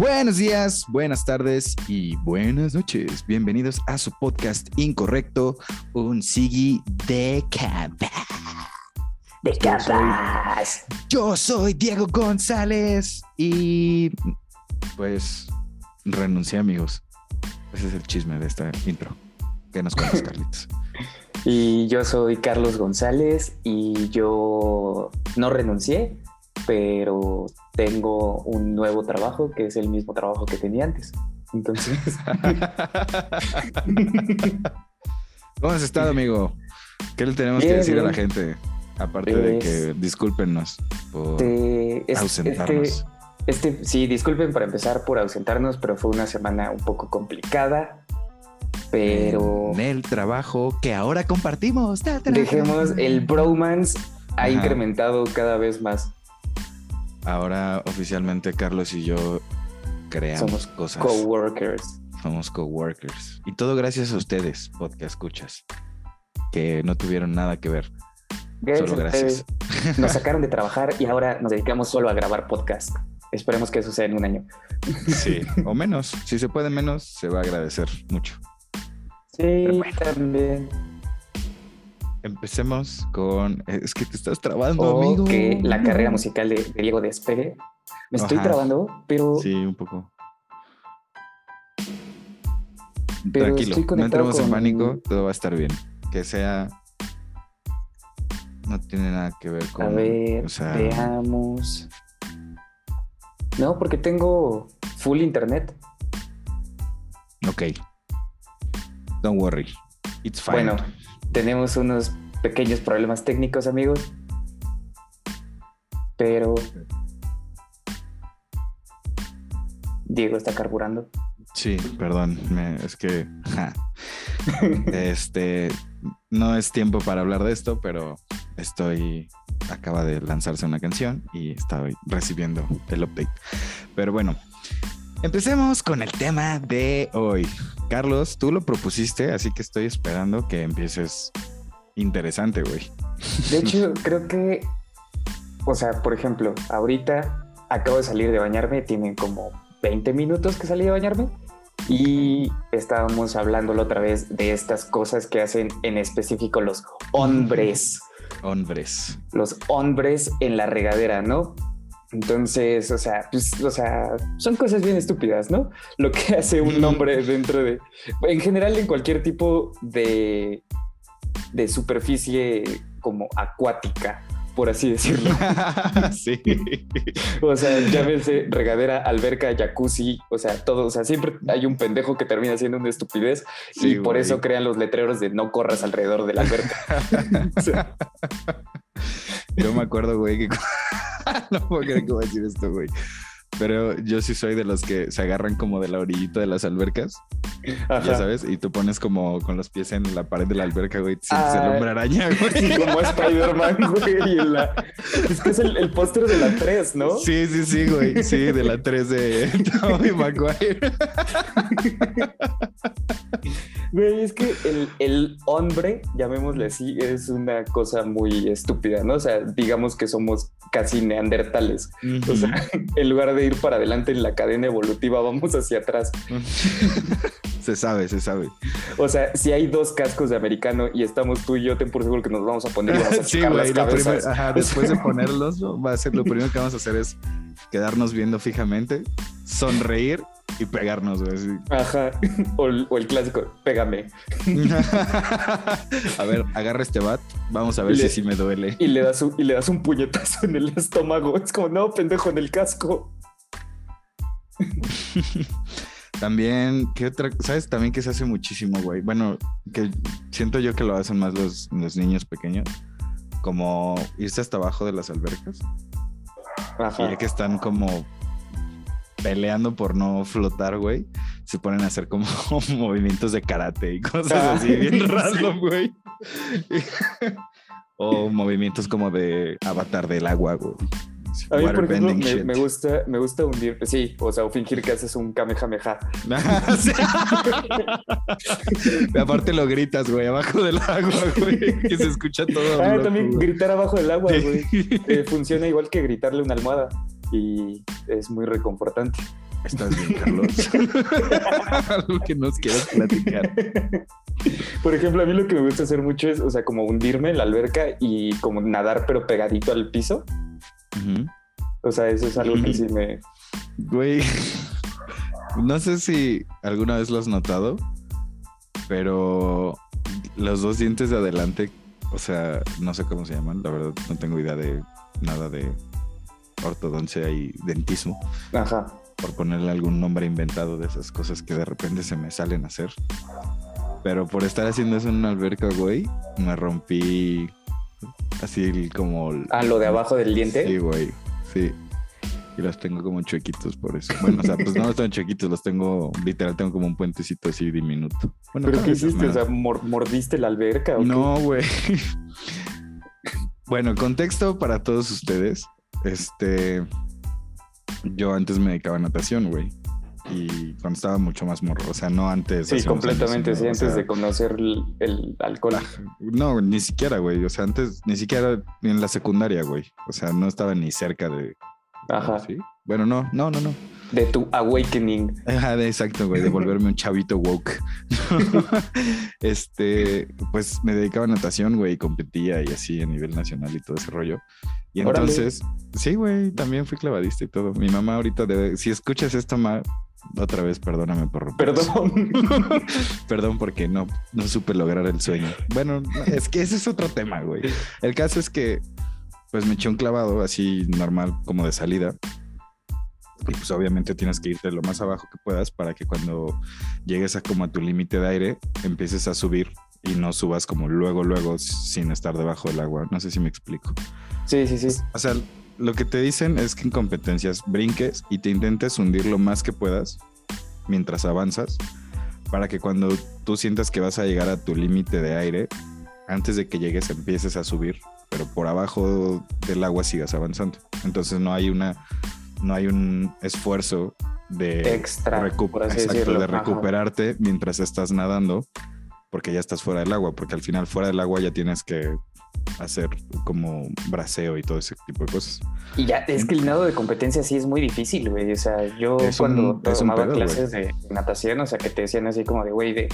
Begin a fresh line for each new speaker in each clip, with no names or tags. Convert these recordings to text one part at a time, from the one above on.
Buenos días, buenas tardes y buenas noches. Bienvenidos a su podcast incorrecto, un Sigi de Capa.
De.
Yo soy Diego González y pues renuncié, amigos. Ese es el chisme de esta intro. ¿Qué nos cuentas, Carlitos?
Y yo soy Carlos González y yo no renuncié, pero tengo un nuevo trabajo que es el mismo trabajo que tenía antes. Entonces,
¿Cómo has estado, amigo? ¿Qué le tenemos que
Bien,
decir a la
bien.
gente? Aparte de
Pues,
que discúlpenos por
este, es-
ausentarnos.
este, este- sí, disculpen para empezar por ausentarnos, pero fue una semana un poco complicada. Pero
En el trabajo que ahora compartimos.
Dejemos el bromance ha
Ajá.
incrementado cada vez más.
Ahora oficialmente Carlos y yo creamos
Somos
cosas.
Coworkers.
Somos coworkers. Y todo gracias a ustedes, podcast escuchas, que no tuvieron nada que ver. Solo gracias.
Nos sacaron de trabajar y ahora nos dedicamos solo a grabar podcast. Esperemos que eso sea en un año.
Sí. o menos. Si se puede menos, se va a agradecer mucho.
Sí,
bueno.
también.
Empecemos con. Es que te estás trabando,
O
amigo.
que la carrera musical de, de Diego despegue. Me estoy
Ajá.
trabando, pero,
Sí, un poco.
pero
Tranquilo, no entremos en pánico, todo va a estar bien. Que sea. No tiene nada que ver con.
A ver,
o sea,
veamos. No, porque tengo full internet.
Ok. Don't worry. It's fine.
Bueno, tenemos unos pequeños problemas técnicos, amigos. Pero Diego está carburando.
Sí, perdón, es que este no es tiempo para hablar de esto, pero estoy acaba de lanzarse una canción y estoy recibiendo el update. Pero bueno, empecemos con el tema de hoy. Carlos, tú lo propusiste, así que estoy esperando que empieces interesante, güey.
De hecho, creo que, o sea, por ejemplo, ahorita acabo de salir de bañarme, tienen como 20 minutos que salí de bañarme y estábamos hablando la otra vez de estas cosas que hacen en específico los hombres,
Hombres.
los hombres en la regadera, ¿no? Entonces, o sea, pues, o sea, son cosas bien estúpidas, ¿no? Lo que hace un hombre dentro de, en general, en cualquier tipo de, de superficie como acuática, por así decirlo.
sí.
O sea, llámese regadera, alberca, jacuzzi, o sea, todo, o sea, siempre hay un pendejo que termina siendo una estupidez
Sí,
y por
güey.
eso crean los letreros de no corras alrededor de la alberca. O sea,
Yo me acuerdo, güey, que no puedo creer que voy a decir esto, güey. Pero yo sí soy de los que se agarran como de la orillita de las albercas, ya sabes, y tú pones como con los pies en la pared de la alberca, güey, te el
Ah,
hombre araña, güey.
como Spider-Man, güey. la- Es que es el, el póster de la 3, ¿no?
Sí, sí, sí, güey. Sí, de la 3 de Tobey Maguire.
Güey, es que el, el hombre, llamémosle así, es una cosa muy estúpida, ¿no? O sea, digamos que somos casi neandertales. O sea, en lugar de ir para adelante en la cadena evolutiva, vamos hacia atrás.
se sabe, se sabe.
O sea, si hay dos cascos de americano y estamos tú y yo, ten por seguro que nos vamos a poner vamos a
Sí,
las
güey.
cabezas.
primer- ajá, después de ponerlos, va a ser lo primero que vamos a hacer es quedarnos viendo fijamente, sonreír y pegarnos, güey. así.
Ajá. O, el- o el clásico, pégame.
a ver, agarra este bat. Vamos a ver
Le-
si sí me duele.
Y le, das un, y le das un puñetazo en el estómago. Es como, no, pendejo, en el casco.
También, ¿qué otra? ¿Sabes? También que se hace muchísimo, güey. Bueno, que siento yo que lo hacen más los, los niños pequeños. Como irse hasta abajo de las albercas. Y
Ajá.
ya que están como peleando por no flotar, güey, se ponen a hacer como movimientos de karate y cosas
Ah,
así, bien random, güey. O movimientos como de avatar del agua, güey.
A mí, por ejemplo, me, gusta, me gusta hundir. Sí, o sea, o fingir que haces un kamehameha.
Aparte lo gritas, güey, abajo del agua, güey, que se escucha todo.
Ah,
loco,
también
güey.
gritar abajo del agua, güey. Eh, funciona igual que gritarle una almohada y es muy reconfortante.
¿Estás bien, Carlos? Algo que nos quieras platicar.
Por ejemplo, a mí lo que me gusta hacer mucho es, o sea, como hundirme en la alberca y como nadar, pero pegadito al piso. O sea, eso es algo que sí me.
Güey, no sé si alguna vez lo has notado, pero los dos dientes de adelante, o sea, no sé cómo se llaman, la verdad no tengo idea de nada de ortodoncia y dentismo,
Ajá.
Por ponerle algún nombre inventado de esas cosas que de repente se me salen a hacer. Pero por estar haciendo eso en una alberca, güey, me rompí así como...
Ah, lo de abajo del diente.
Sí, güey, sí. Y los tengo como chuequitos por eso. Bueno, o sea, pues no los tengo chuequitos, los tengo, literal, tengo como un puentecito así diminuto. Bueno,
¿Pero qué hiciste? O
menos.
sea, mor- ¿mordiste la alberca? o qué?
No, güey. bueno, contexto para todos ustedes. Este, yo antes me dedicaba a natación, güey. Y cuando estaba mucho más morro, o sea, no antes.
Sí,
años,
completamente, sí, antes
sea,
de conocer el, el alcohol.
No, ni siquiera, güey. O sea, antes, ni siquiera en la secundaria, güey. O sea, no estaba ni cerca de.
Ajá.
¿Sí? Bueno, no, no, no, no.
De tu awakening.
Ajá, de- exacto, güey, de volverme un chavito woke. este, pues me dedicaba a natación, güey, competía y así a nivel nacional y todo ese rollo. Y
Órale.
entonces, sí, güey, también fui clavadista y todo. Mi mamá ahorita debe, si escuchas esto, ma, otra vez perdóname por.
Perdón.
Perdón porque no, no supe lograr el sueño. Bueno, no, es que ese es otro tema, güey. El caso es que, pues me eché un clavado así normal, como de salida. Y pues obviamente tienes que irte lo más abajo que puedas para que cuando llegues a como a tu límite de aire, empieces a subir y no subas como luego, luego sin estar debajo del agua. No sé si me explico.
Sí, sí, sí.
O sea, lo que te dicen es que en competencias brinques y te intentes hundir lo más que puedas mientras avanzas para que cuando tú sientas que vas a llegar a tu límite de aire, antes de que llegues empieces a subir, pero por abajo del agua sigas avanzando. Entonces no hay una no hay un esfuerzo de
Extra,
recu- exacto, de
Ajá.
recuperarte mientras estás nadando, porque ya estás fuera del agua, porque al final fuera del agua ya tienes que hacer como braceo y todo ese tipo de cosas.
Y ya, es que el nado de competencia sí es muy difícil, güey. O sea, yo
Es
cuando
un
tomaba
pedo,
clases de natación, o sea, que te decían así como de, güey, de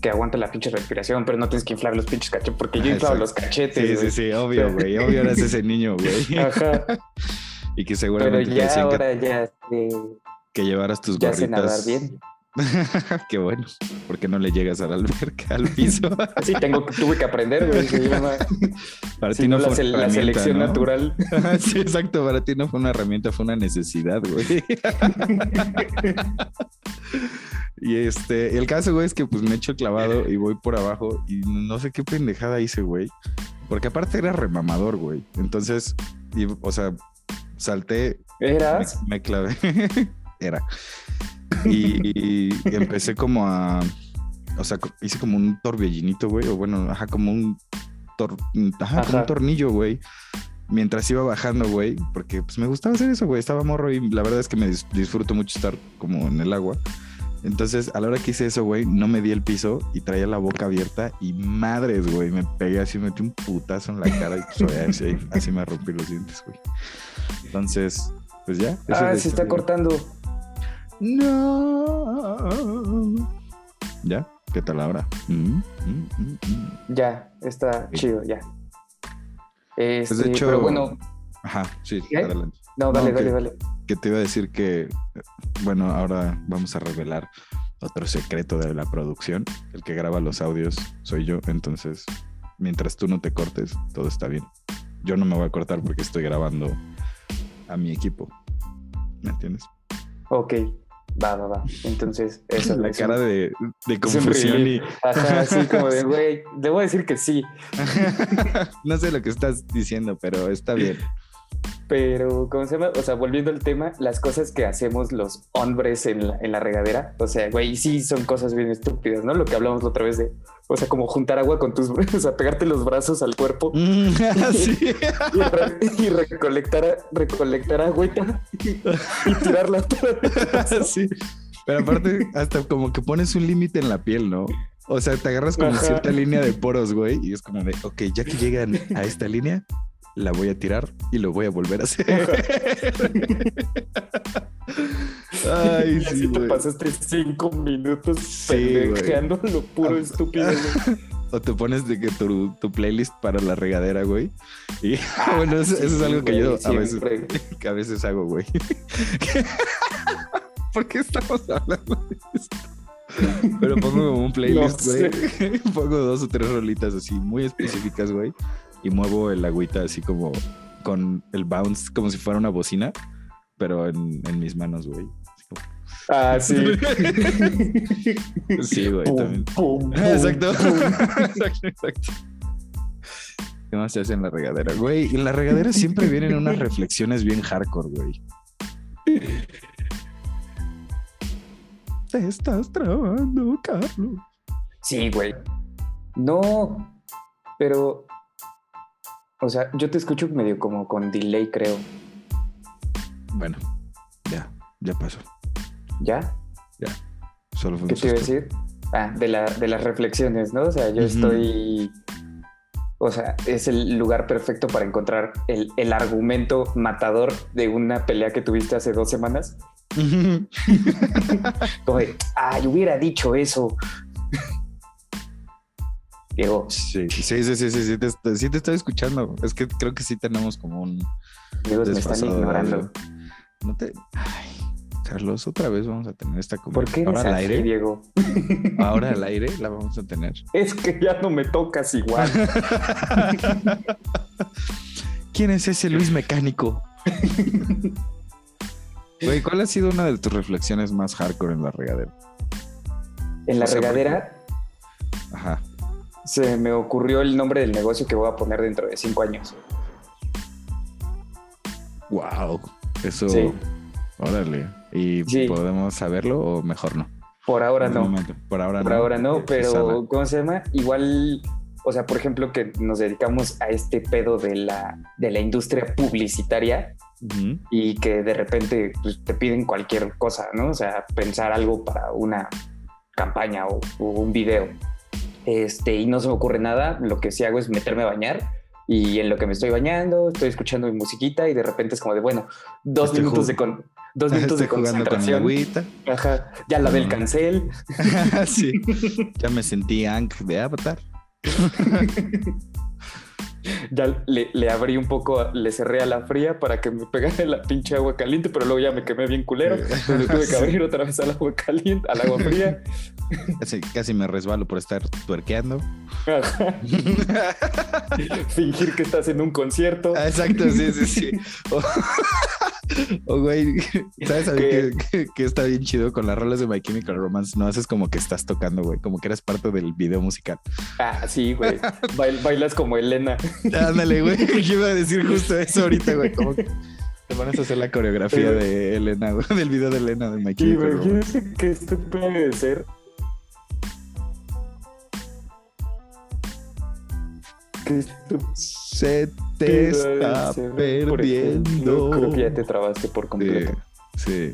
que aguanta la pinche respiración, pero no tienes que inflar los pinches cachetes, porque yo inflaba los cachetes.
Sí, sí, sí, obvio, güey. Obvio eras ese niño, güey.
Ajá.
Y que
Pero
seguramente te decían que,
ahora ya, eh,
que llevaras tus
ya sé nadar
gorritas.
bien.
Qué bueno. Porque no le llegas a la alberca, al piso.
Sí, tengo, tuve que aprender, güey. Se llama,
Para
si
ti
no,
no
la,
fue
la
herramienta,
selección
¿no?
natural.
sí, exacto. Para ti no fue una herramienta, fue una necesidad, güey. y este, el caso, güey, es que pues me echo el clavado y voy por abajo y no sé qué pendejada hice, güey. Porque aparte era remamador, güey. Entonces, y, o sea, salté, me,
¿Eras?
me clavé. era. Y, y empecé como a. O sea, hice como un torbellinito, güey. O bueno, ajá, como un. tor- ajá, como un tornillo, güey. Mientras iba bajando, güey. Porque pues me gustaba hacer eso, güey. Estaba morro y la verdad es que me dis- disfruto mucho estar como en el agua. Entonces, a la hora que hice eso, güey, no me di el piso y traía la boca abierta y madres, güey, me pegué así, me metí un putazo en la cara y pues, así, así me rompí los dientes, güey. Entonces, pues ya.
Ah, se está cortando.
No. ¿Ya? ¿Qué tal ahora? Mm, mm, mm, mm.
Ya, está
Sí.
chido, ya. Este,
Pues, de hecho-
pero bueno,
Ajá, sí,
¿Qué?
adelante.
No, dale,
No,
dale,
que- te iba a decir que, bueno, ahora vamos a revelar otro secreto de la producción. El que graba los audios soy yo, entonces, mientras tú no te cortes, todo está bien. Yo no me voy a cortar porque estoy grabando a mi equipo. ¿Me entiendes?
Ok, va, va, va. Entonces, esa es
La
es
cara
un-
de, de confusión y.
Ajá, así como de, güey, debo decir que sí,
no sé lo que estás diciendo, pero está bien.
Pero, ¿cómo se llama? O sea, volviendo al tema, las cosas que hacemos los hombres en la, en la regadera, o sea, güey, sí son cosas bien estúpidas, ¿no? Lo que hablamos la otra vez de, o sea, como juntar agua con tus, o sea, pegarte los brazos al cuerpo
sí.
y, re- y recolectar, recolectar agüita y, y tirarla
sí. Pero aparte, hasta como que pones un límite en la piel, ¿no? O sea, te agarras como
Ajá.
cierta línea de poros, güey, y es como de, ok, ya que llegan a esta línea, la voy a tirar y lo voy a volver a hacer. Ay,
Y así
sí,
te
güey.
pasaste cinco minutos
Sí,
lo puro
Ah.
estúpido.
O te pones de que tu, tu playlist para la regadera, güey. Y bueno, eso, eso es algo que yo a veces, que a veces hago, güey. ¿Por qué estamos hablando de esto? Pero pongo como un playlist,
No
güey. pongo dos o tres rolitas así muy específicas, güey. Y muevo el agüita así como con el bounce, como si fuera una bocina, pero en, en mis manos, güey. Así como-
Ah, sí.
Sí, güey,
Pum,
también.
pum, pum,
Exacto. exacto, exacto. ¿Qué más se hace en la regadera? Güey, en la regadera siempre vienen unas reflexiones bien hardcore, güey. Te estás trabando, Carlos.
Sí, güey. No, pero. O sea, yo te escucho medio como con delay, creo.
Bueno, ya, ya pasó.
¿Ya?
Solo fue
¿Qué te iba a decir? Ah, de, la, de las reflexiones, ¿no? O sea, yo estoy. O sea, es el lugar perfecto para encontrar el, el argumento matador de una pelea que tuviste hace dos semanas. Como de, ay, hubiera dicho eso. Diego,
Sí, sí, sí, sí, sí, sí, te, sí te estoy escuchando. Es que creo que sí tenemos como un
Diego me están ignorando.
No te. Ay, Carlos, otra vez vamos a tener esta
¿Por qué
conversación.
eres
Ahora al aire.
Diego?
Ahora al aire la vamos a tener.
Es que ya no me tocas igual.
¿Quién es ese Luis Mecánico? Güey, ¿cuál ha sido una de tus reflexiones más hardcore en la regadera?
En la
O sea,
regadera
Ajá.
Se me ocurrió el nombre del negocio que voy a poner dentro de cinco años.
Wow. Eso.
Sí.
Órale. ¿Y
Sí.
podemos saberlo o mejor no?
Por ahora no.
momento. Por ahora
Por
no.
ahora no,
es
pero ¿cómo se llama? Igual, o sea, por ejemplo, que nos dedicamos a este pedo de la, de la industria publicitaria y que de repente pues, te piden cualquier cosa, ¿no? O sea, pensar algo para una campaña o, o un video. Este, y no se me ocurre nada, lo que sí hago es meterme a bañar y en lo que me estoy bañando, estoy escuchando mi musiquita y de repente es como de, bueno, dos
Estoy
minutos de con, dos minutos
Estoy
de
con
concentración.
agüita.
Ajá, ya lavé el
Ah.
cancel.
sí. Ya me sentí Ank de Avatar.
Ya le, le abrí un poco, le cerré a la fría para que me pegara la pinche agua caliente, pero luego ya me quemé bien culero. Entonces le tuve que abrir otra vez al agua caliente, al agua fría.
Casi, casi me resbalo por estar tuerqueando.
Fingir que estás en un concierto.
Ah, Exacto, sí, sí, sí. O, o, güey, ¿sabes a mí
¿Qué?
que, que- que está bien chido con las rolas de My Chemical Romance? No haces como que estás tocando, güey, como que eres parte del video musical.
Ah, sí, güey. Bail- bailas como Elena.
Ándale, güey, yo iba a decir justo eso ahorita, güey. Como que te pones a hacer la coreografía de Elena, güey, del video de Elena de My
Sí,
Chemical Romance.
imagínate que esto puede ser. Que
Se te está perdiendo.
Creo que ya te trabaste por completo.
sí.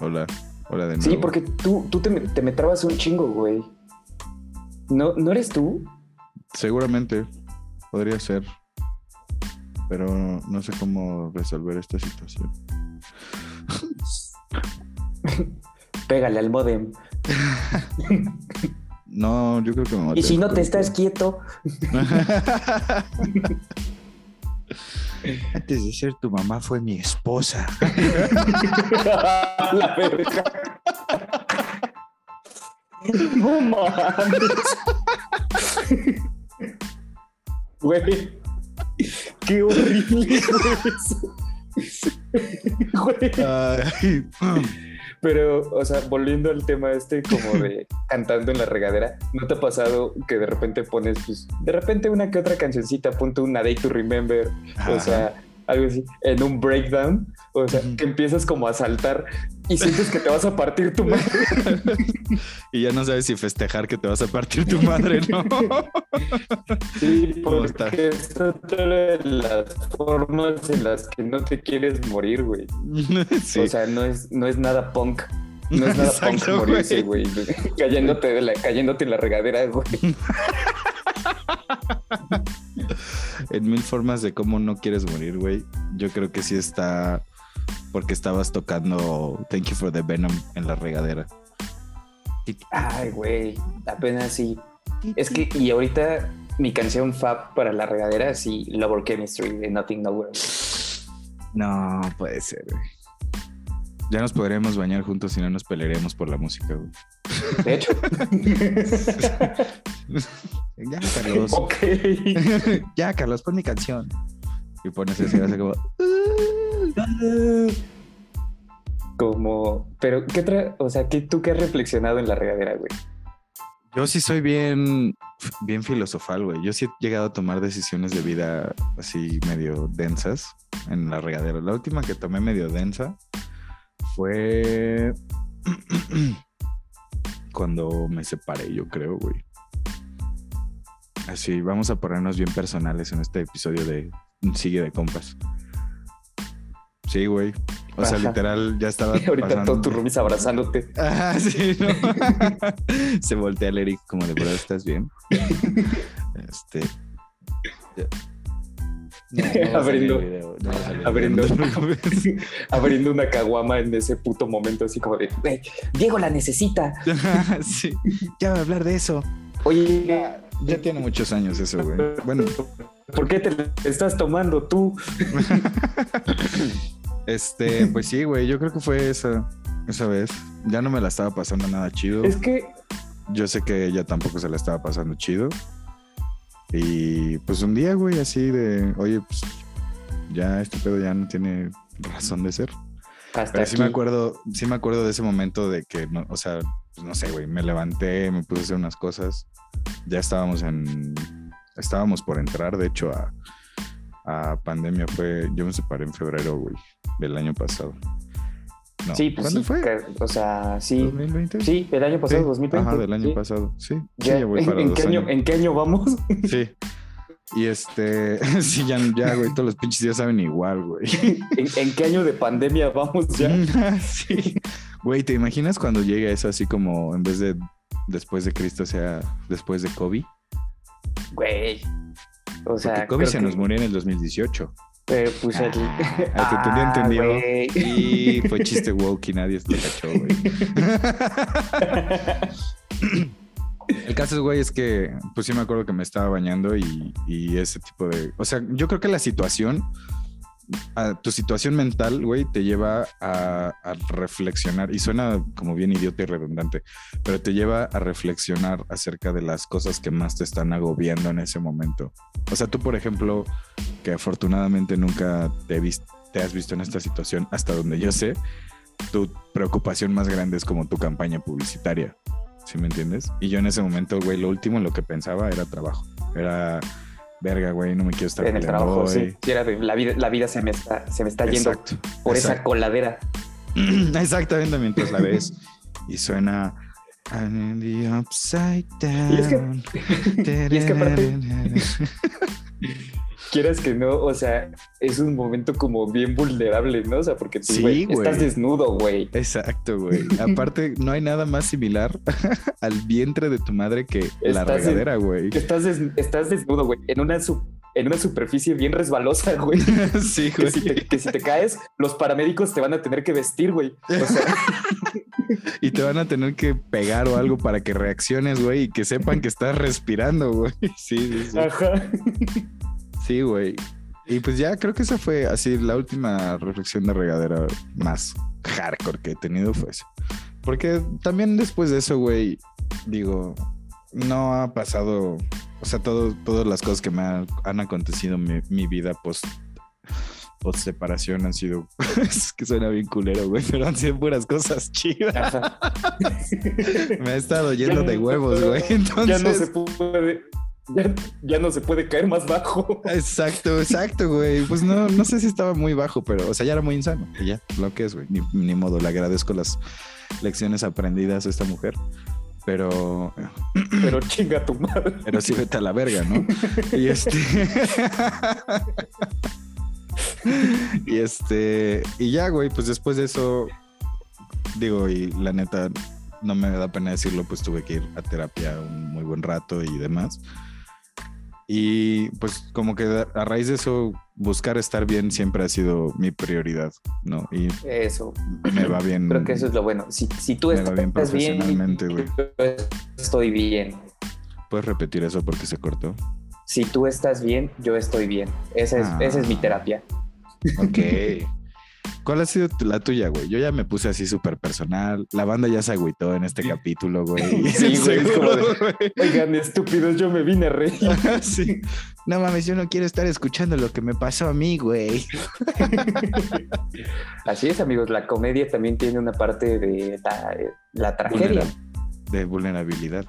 Hola, hola de nuevo.
Sí, porque tú, tú te, me- te me trabas un chingo, güey. ¿No, ¿No eres tú?
Seguramente podría ser, pero no sé cómo resolver esta situación.
Pégale al modem.
No, yo creo que me
Y si no te estás quieto,
Antes de ser tu mamá fue mi esposa.
la verga. No mames. Güey. Qué horrible fue eso. Güey.
Ay,
Pero, o sea, volviendo al tema este como de cantando en la regadera, ¿no te ha pasado que de repente pones, pues, de repente una que otra cancioncita, ponte una Day to Remember, o sea, algo así, en un breakdown, o sea, que empiezas como a saltar y sientes que te vas a partir tu madre.
y ya no sabes si festejar que te vas a partir tu madre, ¿no?
Sí, porque es otra de las formas en las que no te quieres morir, güey.
sí.
O sea, no es, no es nada punk. No es nada
Exacto,
punk morirse, güey. Cayéndote, de la, cayéndote en la regadera, güey.
En mil formas de cómo no quieres morir, güey. Yo creo que sí está porque estabas tocando Thank You for the Venom en la regadera.
Ay, güey, apenas sí. Es que, y ahorita mi canción fab para la regadera es sí, Lover Chemistry de Nothing Nowhere.
No, puede ser, güey. Ya nos podremos bañar juntos y no nos pelearemos por la música, güey.
De hecho.
ya, Carlos.
ok.
ya, Carlos, pon mi canción. Y pones ese hace como.
Como, pero, ¿qué otra? O sea, ¿qué, ¿tú qué has reflexionado en la regadera, güey?
Yo sí soy bien, bien filosofal, güey. Yo sí he llegado a tomar decisiones de vida así medio densas en la regadera. La última que tomé medio densa fue cuando me separé, yo creo, güey. Así, vamos a ponernos bien personales en este episodio de Sigue de Compas. Sí, güey. O sea, literal, ya estaba.
Y ahorita
pasando-
todos tus roomies abrazándote.
Ajá, sí, ¿no? Se voltea el Eric como de verdad, ¿estás bien? Este. No, no
Abriendo-
video, no
abriendo- una caguama en ese puto momento, así como de, "Güey, Diego la necesita.
sí, ya va a hablar de eso.
Oye,
Ya tiene muchos años eso, güey. Bueno,
¿por qué te estás tomando tú?
este, pues sí, güey, yo creo que fue esa, esa vez. Ya no me la estaba pasando nada chido.
Es que
Yo sé que ella tampoco se la estaba pasando chido. Y pues un día, güey, así de, oye, pues ya este pedo ya no tiene razón de ser.
hasta
Pero sí
aquí.
me acuerdo, sí me acuerdo de ese momento de que, no, o sea, pues no sé, güey, me levanté, me puse a hacer unas cosas. Ya estábamos en, estábamos por entrar, de hecho, a, a pandemia fue, yo me separé en febrero, güey, del año pasado. No,
Sí, pues
¿cuándo
sí,
fue?
que- o sea, sí.
¿2020?
Sí, el año pasado,
Sí,
2020.
Ajá, del año
sí.
pasado, sí.
Ya,
ya voy para
¿en, qué año. ¿En qué año vamos?
Sí. Y este, sí, ya, ya, güey, todos los pinches días saben igual, güey.
¿En, en qué año de pandemia vamos ya?
sí. Güey, ¿te imaginas cuando llegue eso así como en vez de después de Cristo sea después de Kobe?
Güey. O sea,
Porque Kobe se
que-
nos murió en el 2018.
Pero pues el.
Ah, el que entendió, entendió. Y fue chiste woke y nadie lo cachó, güey. El caso, es, güey, es que, pues sí me acuerdo que me estaba bañando y, y ese tipo de... O sea, yo creo que la situación, tu situación mental, güey, te lleva a, reflexionar, y suena como bien idiota y redundante, pero te lleva a reflexionar acerca de las cosas que más te están agobiando en ese momento. O sea, tú, por ejemplo, que afortunadamente nunca te, te has visto en esta situación, hasta donde yo sé, tu preocupación más grande es como tu campaña publicitaria. ¿Sí me entiendes? Y yo en ese momento, güey, lo último en lo que pensaba era trabajo. Era, verga, güey, no me quiero estar
en el trabajo,
hoy".
sí. La vida, la vida se me está, se me está yendo
Exacto.
por esa coladera.
Exactamente, mientras la ves y suena I'm in the upside down.
Y es que- y es que aparte- Quieras que no, o sea, es un momento como bien vulnerable, ¿no? O sea, porque tú,
Sí,
güey,
güey.
estás desnudo, güey.
Exacto, güey. Aparte, no hay nada más similar al vientre de tu madre que la
en-
regadera, güey.
Estás, des- estás desnudo, güey, en una, su- en una superficie bien resbalosa, güey.
Sí,
Que
güey.
si, te, que si te caes, los paramédicos te van a tener que vestir, güey. O sea,
Y te van a tener que pegar o algo para que reacciones, güey, y que sepan que estás respirando, güey. Sí, sí, sí.
ajá.
Sí, güey. Y pues ya creo que esa fue así la última reflexión de regadera más hardcore que he tenido fue eso. Porque también después de eso, güey, digo, no ha pasado, o sea, todo, todas las cosas que me han, han acontecido en mi, mi vida post, post separación han sido, es que suena bien culero, güey, pero han sido puras cosas chidas. Me ha estado yendo de huevos, güey. Entonces,
Ya no se puede. Ya, ya no se puede caer más bajo.
Exacto, exacto, güey. Pues no, no sé si estaba muy bajo, pero, o sea, ya era muy insano. Y ya, lo que es, güey. Ni, ni modo, le agradezco las lecciones aprendidas a esta mujer. Pero,
Pero chinga tu madre.
pero sí vete a la verga, ¿no? Y este. y este. Y ya, güey, pues después de eso, digo, y la neta, no me da pena decirlo, pues tuve que ir a terapia un muy buen rato y demás. Y pues como que a raíz de eso, buscar estar bien siempre ha sido mi prioridad, ¿no? Y
Eso.
me va bien.
Creo que eso es lo bueno. Si, si tú estás
bien profesionalmente,
yo estoy bien.
¿Puedes repetir eso porque se cortó?
Si tú estás bien, yo estoy bien. Esa es,
Ah.
esa es mi terapia.
Ok. ¿Cuál ha sido la tuya, güey? Yo ya me puse así súper personal. La banda ya se agüitó en este capítulo, güey.
Sí, güey, es como de-
Seguro, güey.
Oigan, estúpidos, yo me vine a reír.
sí. No mames, yo no quiero estar escuchando lo que me pasó a mí, güey.
Así es, amigos. La comedia también tiene una parte de la, la tragedia.
Vulnera- De vulnerabilidad.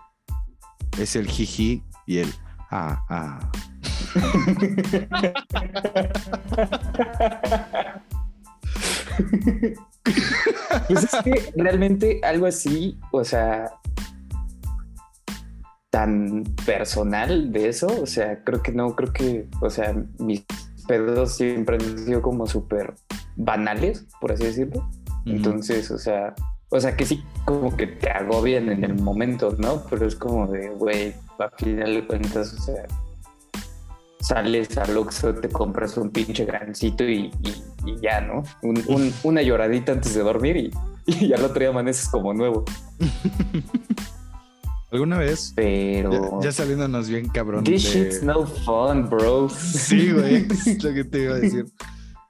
Es el jiji y el ah, ah.
Pues es que realmente algo así, o sea, tan personal de eso, o sea, creo que no, creo que, o sea, mis pedos siempre han sido como súper banales, por así decirlo. Entonces, o sea, o sea, que sí, como que te agobian en el momento, ¿no? Pero es como de, güey, a final de cuentas, o sea, sales al Oxxo, te compras un pinche grancito y, y- y ya, ¿no? Un- un- una lloradita antes de dormir y, y al otro día amaneces como nuevo.
¿Alguna vez?
Pero...
Ya, ya saliéndonos bien cabrón.
This
de-
shit's no fun, bro.
Sí, güey, es lo que te iba a decir.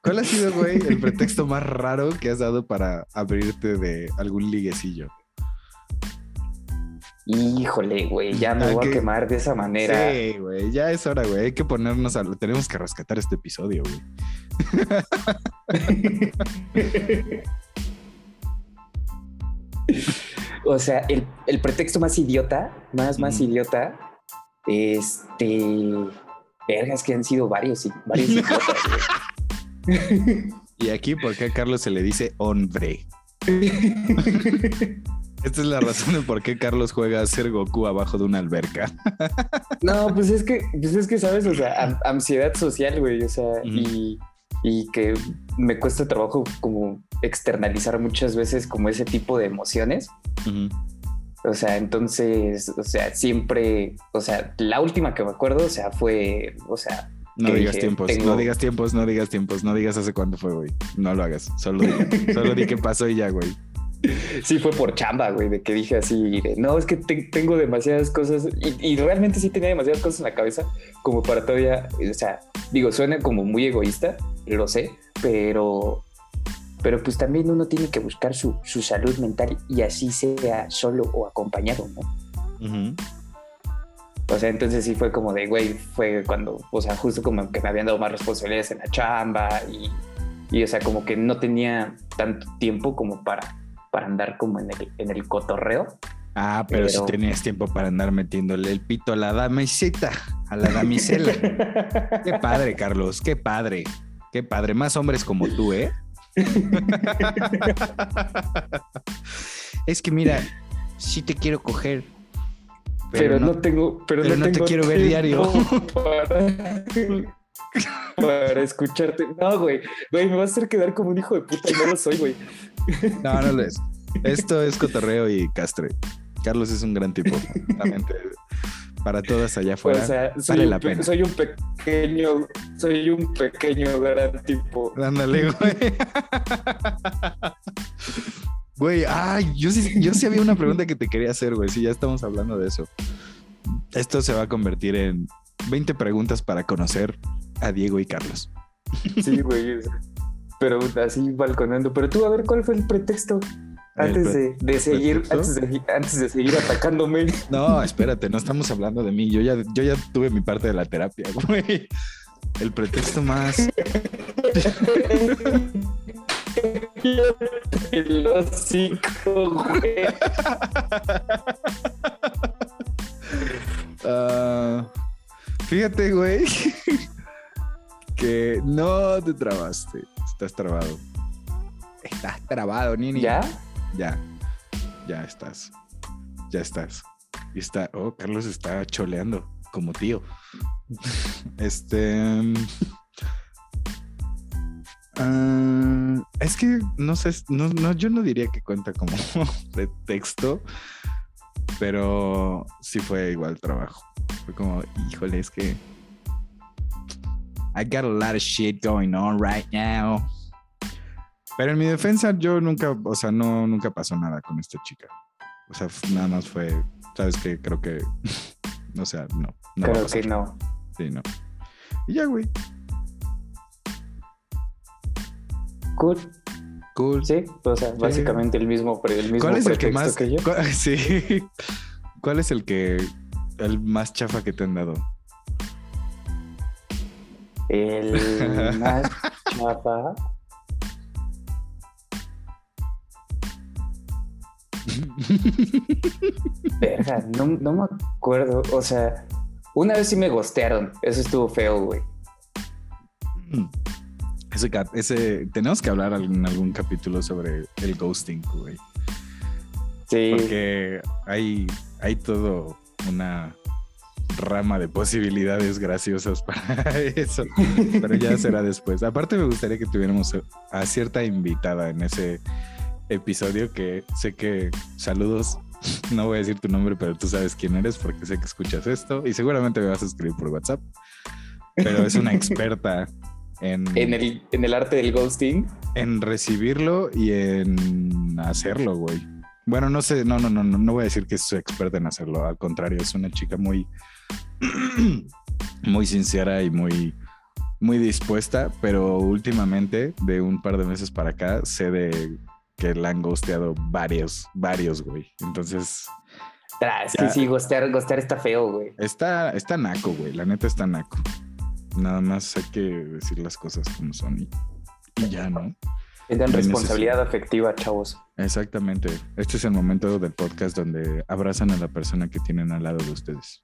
¿Cuál ha sido, güey, el pretexto más raro que has dado para abrirte de algún liguecillo?
Híjole, güey, ya me
Ah,
voy a quemar de esa manera.
Sí, güey, ya es hora, güey. Hay que ponernos a... Tenemos que rescatar este episodio, güey.
o sea, el, el pretexto más idiota, más, más idiota, este. Vergas que han sido varios, y- varios idiotas, güey.
Y aquí, ¿por qué a Carlos se le dice hombre? Esta es la razón de por qué Carlos juega a ser Goku abajo de una alberca.
No, pues es que, pues es que, ¿sabes? O sea, an- ansiedad social, güey. O sea, y, y que me cuesta trabajo como externalizar muchas veces como ese tipo de emociones. O sea, entonces, o sea, siempre, o sea, la última que me acuerdo, o sea, fue, o sea,
No digas
dije,
tiempos,
tengo-
no digas tiempos, no digas tiempos, no digas hace cuándo fue, güey. No lo hagas, solo di, solo di qué pasó y ya, güey.
Sí fue por chamba, güey, de que dije así, de, no, es que te- tengo demasiadas cosas y, y realmente sí tenía demasiadas cosas en la cabeza como para todavía, o sea, digo, suena como muy egoísta, lo sé, pero, pero pues también uno tiene que buscar su, su salud mental y así sea solo o acompañado, ¿no? O sea, entonces sí fue como de, güey, fue cuando, o sea, justo como que me habían dado más responsabilidades en la chamba y, y o sea, como que no tenía tanto tiempo como para, para andar como en el, en el cotorreo.
Ah, pero, si
Pero-
tenías tiempo para andar metiéndole el pito a la damiseta, a la damisela. qué padre, Carlos, qué padre. Qué padre. Más hombres como tú, ¿eh? es que mira, sí te quiero coger.
Pero, no, tengo, pero,
pero
no,
no te quiero ver diario.
Para, para escucharte. No, güey, güey, me vas a hacer quedar como un hijo de puta y no lo soy, güey.
No, no lo es. Esto es cotorreo y castre. Carlos es un gran tipo. Realmente, para todas allá afuera.
o sea, soy,
vale
un
la
pe-
pena.
soy un pequeño, soy un pequeño gran tipo.
Ándale, güey. Güey, ay, yo sí, yo sí había una pregunta que te quería hacer, güey. Sí, ya estamos hablando de eso. Esto se va a convertir en 20 preguntas para conocer a Diego y Carlos.
Sí, güey. Pero así balconeando. Pero tú, a ver, ¿cuál fue el pretexto? Antes de, de seguir,
pretexto?
antes de, antes de seguir atacándome.
No, espérate, no estamos hablando de mí. Yo ya, yo ya tuve mi parte de la terapia, güey. El pretexto más.
El hocico, güey.
Ah, fíjate, güey, que no te trabaste. Estás trabado. Estás trabado, Nini.
¿Ya?
Ya. Ya estás. Ya estás. Y está. Oh, Carlos está choleando como tío. este. ah, es que no sé, no, no, yo no diría que cuenta como pretexto, pero sí fue igual trabajo. Fue como, híjole, es que I got a lot of shit going on right now. Pero en mi defensa, yo nunca, o sea, no, nunca pasó nada con esta chica. O sea, nada más fue, ¿sabes qué? Creo que, o sea, no. no
Creo que no.
Sí, no. Y ya, güey.
Cool.
Cool.
Sí, o sea, básicamente el mismo, el mismo
¿Cuál es el que más? Que yo? ¿cuál, sí. ¿Cuál es el que, el más chafa que te han dado?
El más chafa. Verga, no, no, me acuerdo. O sea, una vez sí me gostearon. Eso estuvo feo, güey.
Ese, ese, tenemos que hablar en algún capítulo sobre el ghosting, güey.
Sí.
Porque hay, hay todo una rama de posibilidades graciosas para eso. Pero ya será después. Aparte me gustaría que tuviéramos a cierta invitada en ese episodio que sé que saludos, no voy a decir tu nombre, pero tú sabes quién eres porque sé que escuchas esto y seguramente me vas a escribir por WhatsApp. Pero es una experta en,
¿En, el, en el arte del ghosting.
En recibirlo y en hacerlo, güey. Bueno, no sé, no, no, no, no voy a decir que es experta en hacerlo, al contrario, es una chica muy, muy sincera y muy, muy dispuesta, pero últimamente, de un par de meses para acá, sé de que la han gosteado varios, varios, güey. Entonces.
Ah, es que sí, gostear, gostear está feo, güey.
Está, está naco, güey. La neta está naco. Nada más hay que decir las cosas como son y, ya, ¿no?
Tengan responsabilidad afectiva, chavos.
Exactamente. Este es el momento del podcast donde abrazan a la persona que tienen al lado de ustedes.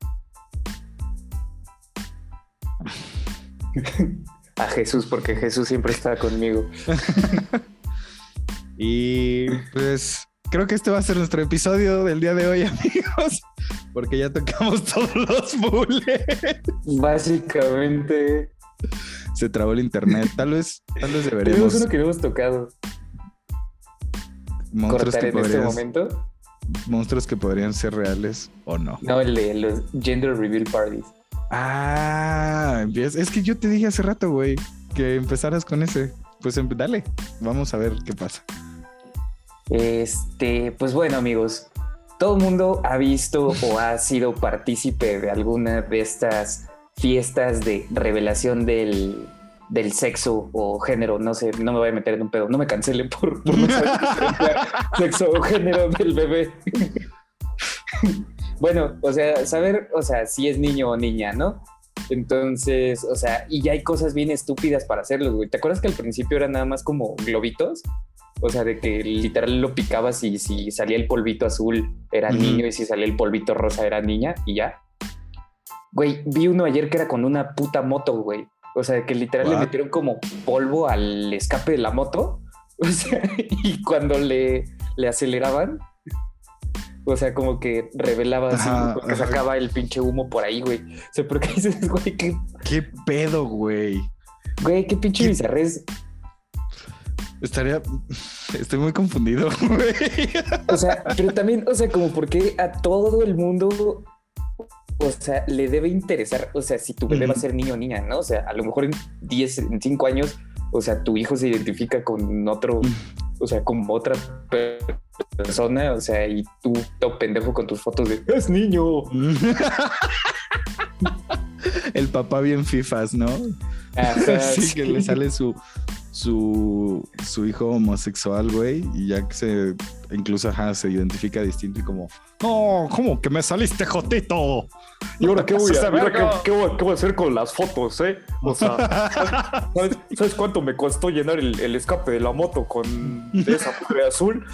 a Jesús, porque Jesús siempre está conmigo.
Y pues creo que este va a ser nuestro episodio del día de hoy, amigos, porque ya tocamos todos los bullets.
Básicamente.
Se trabó el internet. Tal vez, tal vez deberíamos.
Tenemos uno que no hemos tocado.
Monstruos
que en este momento.
Monstruos que podrían ser reales o no.
No, el de los gender reveal parties.
Ah, es que yo te dije hace rato, güey, que empezaras con ese. Pues em, dale, vamos a ver qué pasa.
Este, pues bueno, amigos, todo el mundo ha visto o ha sido partícipe de alguna de estas fiestas de revelación del, sexo o género, no sé, no me voy a meter en un pedo, no me cancelen por, no saber sexo o género del bebé. bueno, o sea, saber, o sea, si es niño o niña, ¿no? Entonces, o sea, y ya hay cosas bien estúpidas para hacerlo, güey. ¿Te acuerdas que al principio eran nada más como globitos? O sea, de que literal lo picabas y si salía el polvito azul era niño y si salía el polvito rosa era niña y ya. Güey, vi uno ayer que era con una puta moto, güey. O sea, que literal le metieron como polvo al escape de la moto. O sea, y cuando le, le aceleraban, o sea, como que revelaba así, porque sacaba el pinche humo por ahí, güey. O sea, porque dices, güey, qué.
¿Qué pedo, güey?
Güey, qué pinche bizarrés.
Estaría. Estoy muy confundido, güey.
O sea, pero también, o sea, como porque a todo el mundo. O sea, le debe interesar. O sea, si tu bebé va a ser niño o niña, ¿no? O sea, a lo mejor en 10, en 5 años, o sea, tu hijo se identifica con otro. O sea, como otra persona, o sea, y tú todo pendejo con tus fotos de es niño.
El papá bien fifas, ¿no? sí, que le sale su, su, su hijo homosexual, güey, y ya que se, incluso se identifica distinto y como, no, ¿cómo que me saliste jotito?
¿Y ahora qué voy a hacer? ¿qué, voy, a hacer con las fotos, eh? O sea, ¿sabes, cuánto me costó llenar el, escape de la moto con esa mujer azul?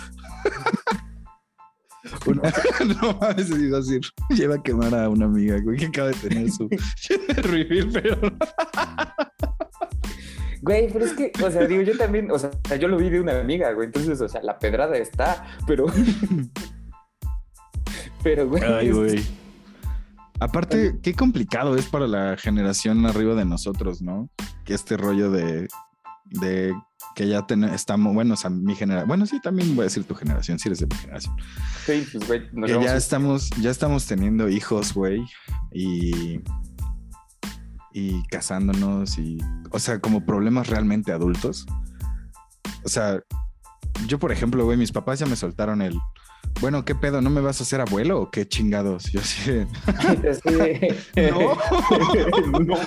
no mames, iba a decir, lleva a quemar a una amiga, güey, que acaba de tener su reveal, pero.
Güey, pero es que, o sea, digo, yo también, o sea, yo lo vi de una amiga, güey, entonces, o sea, la pedrada está, pero. pero, güey.
Ay, güey. Aparte, qué complicado es para la generación arriba de nosotros, ¿no? Que este rollo de, de que ya estamos, bueno, o sea, mi generación, bueno, sí, también voy a decir tu generación, si eres de mi generación.
Sí, pues, güey,
que ya estamos, ya estamos teniendo hijos, güey, y y casándonos y, o sea, como problemas realmente adultos. O sea, yo por ejemplo, güey, mis papás ya me soltaron el, bueno, ¿qué pedo? ¿No me vas a hacer abuelo o qué chingados? Yo así, no, no,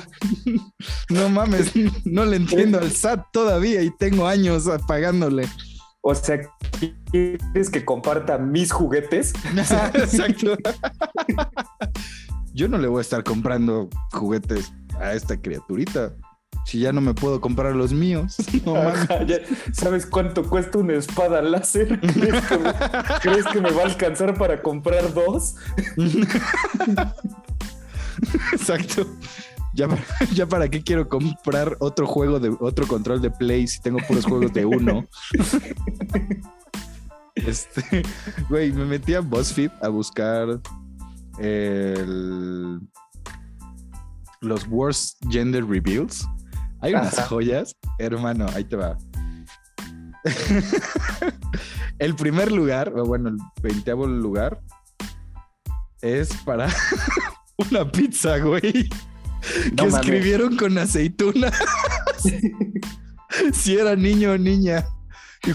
no mames, no le entiendo al SAT todavía y tengo años pagándole.
O sea, ¿quieres que comparta mis juguetes? Exacto.
Yo no le voy a estar comprando juguetes a esta criaturita. Si ya no me puedo comprar los míos.
¿Sabes cuánto cuesta una espada láser? ¿Crees que, me, va a alcanzar para comprar dos?
Exacto. Ya, ya para qué quiero comprar otro juego de otro control de Play si tengo puros juegos de uno. Este, güey, me metí a BuzzFeed a buscar el, los worst gender reveals. Hay unas joyas, hermano, ahí te va. el primer lugar, bueno, el veinteavo lugar, es para una pizza, güey que escribieron con aceituna. si era niño o niña.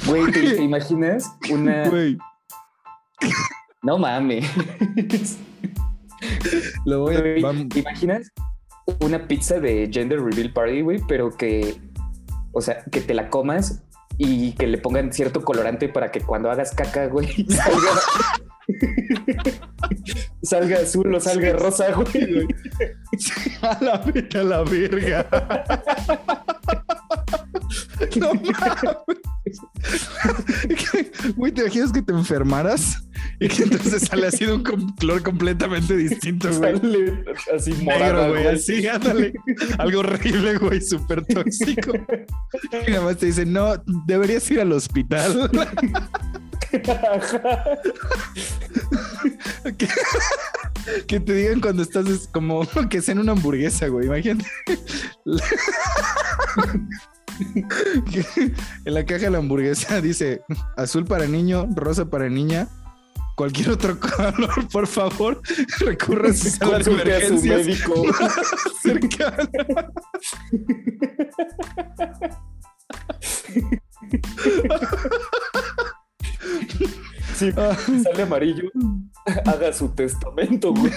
Güey, ¿te, imaginas una. No mames. Lo voy a... ¿Te imaginas una pizza de gender reveal party, güey? Pero que. O sea, que te la comas y que le pongan cierto colorante para que cuando hagas caca, güey, salga, azul o salga rosa, güey.
A la, a la verga. No mames. Güey, ¿te imaginas que te enfermaras? Y que entonces sale así de un color completamente distinto, güey. Sale
así morado, güey.
Así, ándale. Algo horrible, güey, súper tóxico. Y nada más te dicen, no, deberías ir al hospital. que, te digan cuando estás como que sea en una hamburguesa, güey. Imagínate. en la caja de la hamburguesa dice azul para niño, rosa para niña, cualquier otro color, por favor, recurra a su
médico cercano. Si sale amarillo, haga su testamento, güey.